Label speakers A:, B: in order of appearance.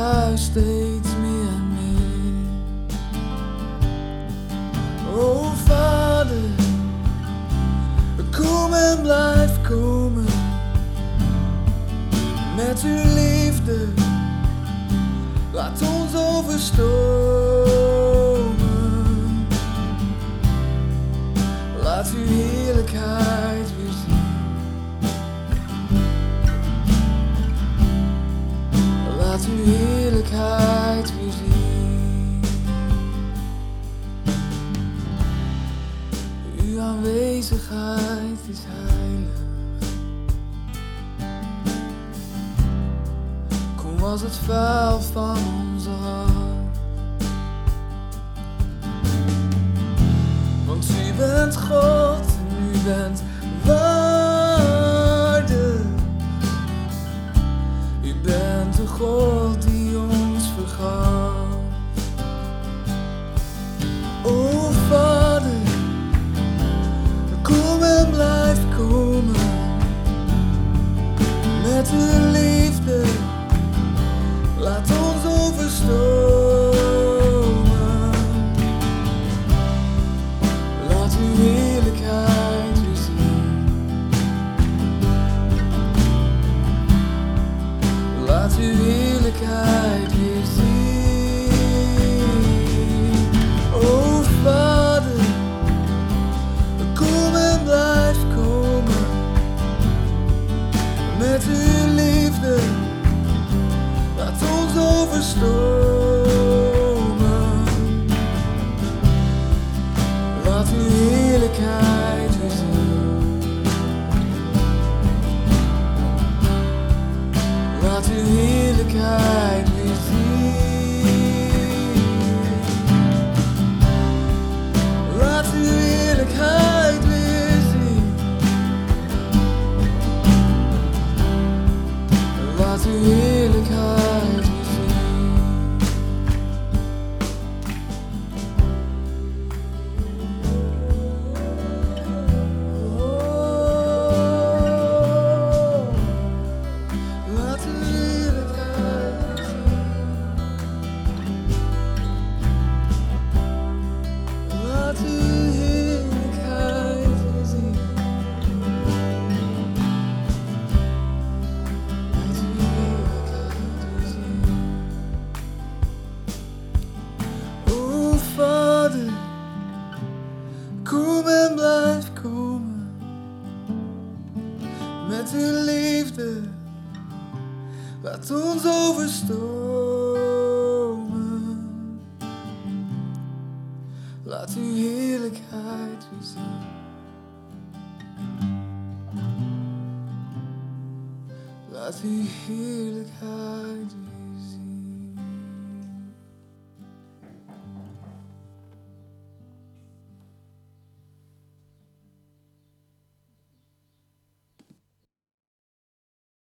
A: Huis steeds meer en meer. O Vader, kom en blijf komen. Met uw liefde, laat ons overstromen. Laat uw uw heerlijkheid weer zien. Uw aanwezigheid is heilig. Kom als het vuil van onze hart. Want u bent God en u bent Uw heerlijkheid weer zien. O Vader, kom en blijf komen. Met uw liefde, laat ons overstromen. Laat uw heerlijkheid weer Met uw liefde, laat ons overstromen. Laat uw heerlijkheid weer zien. Laat uw heerlijkheid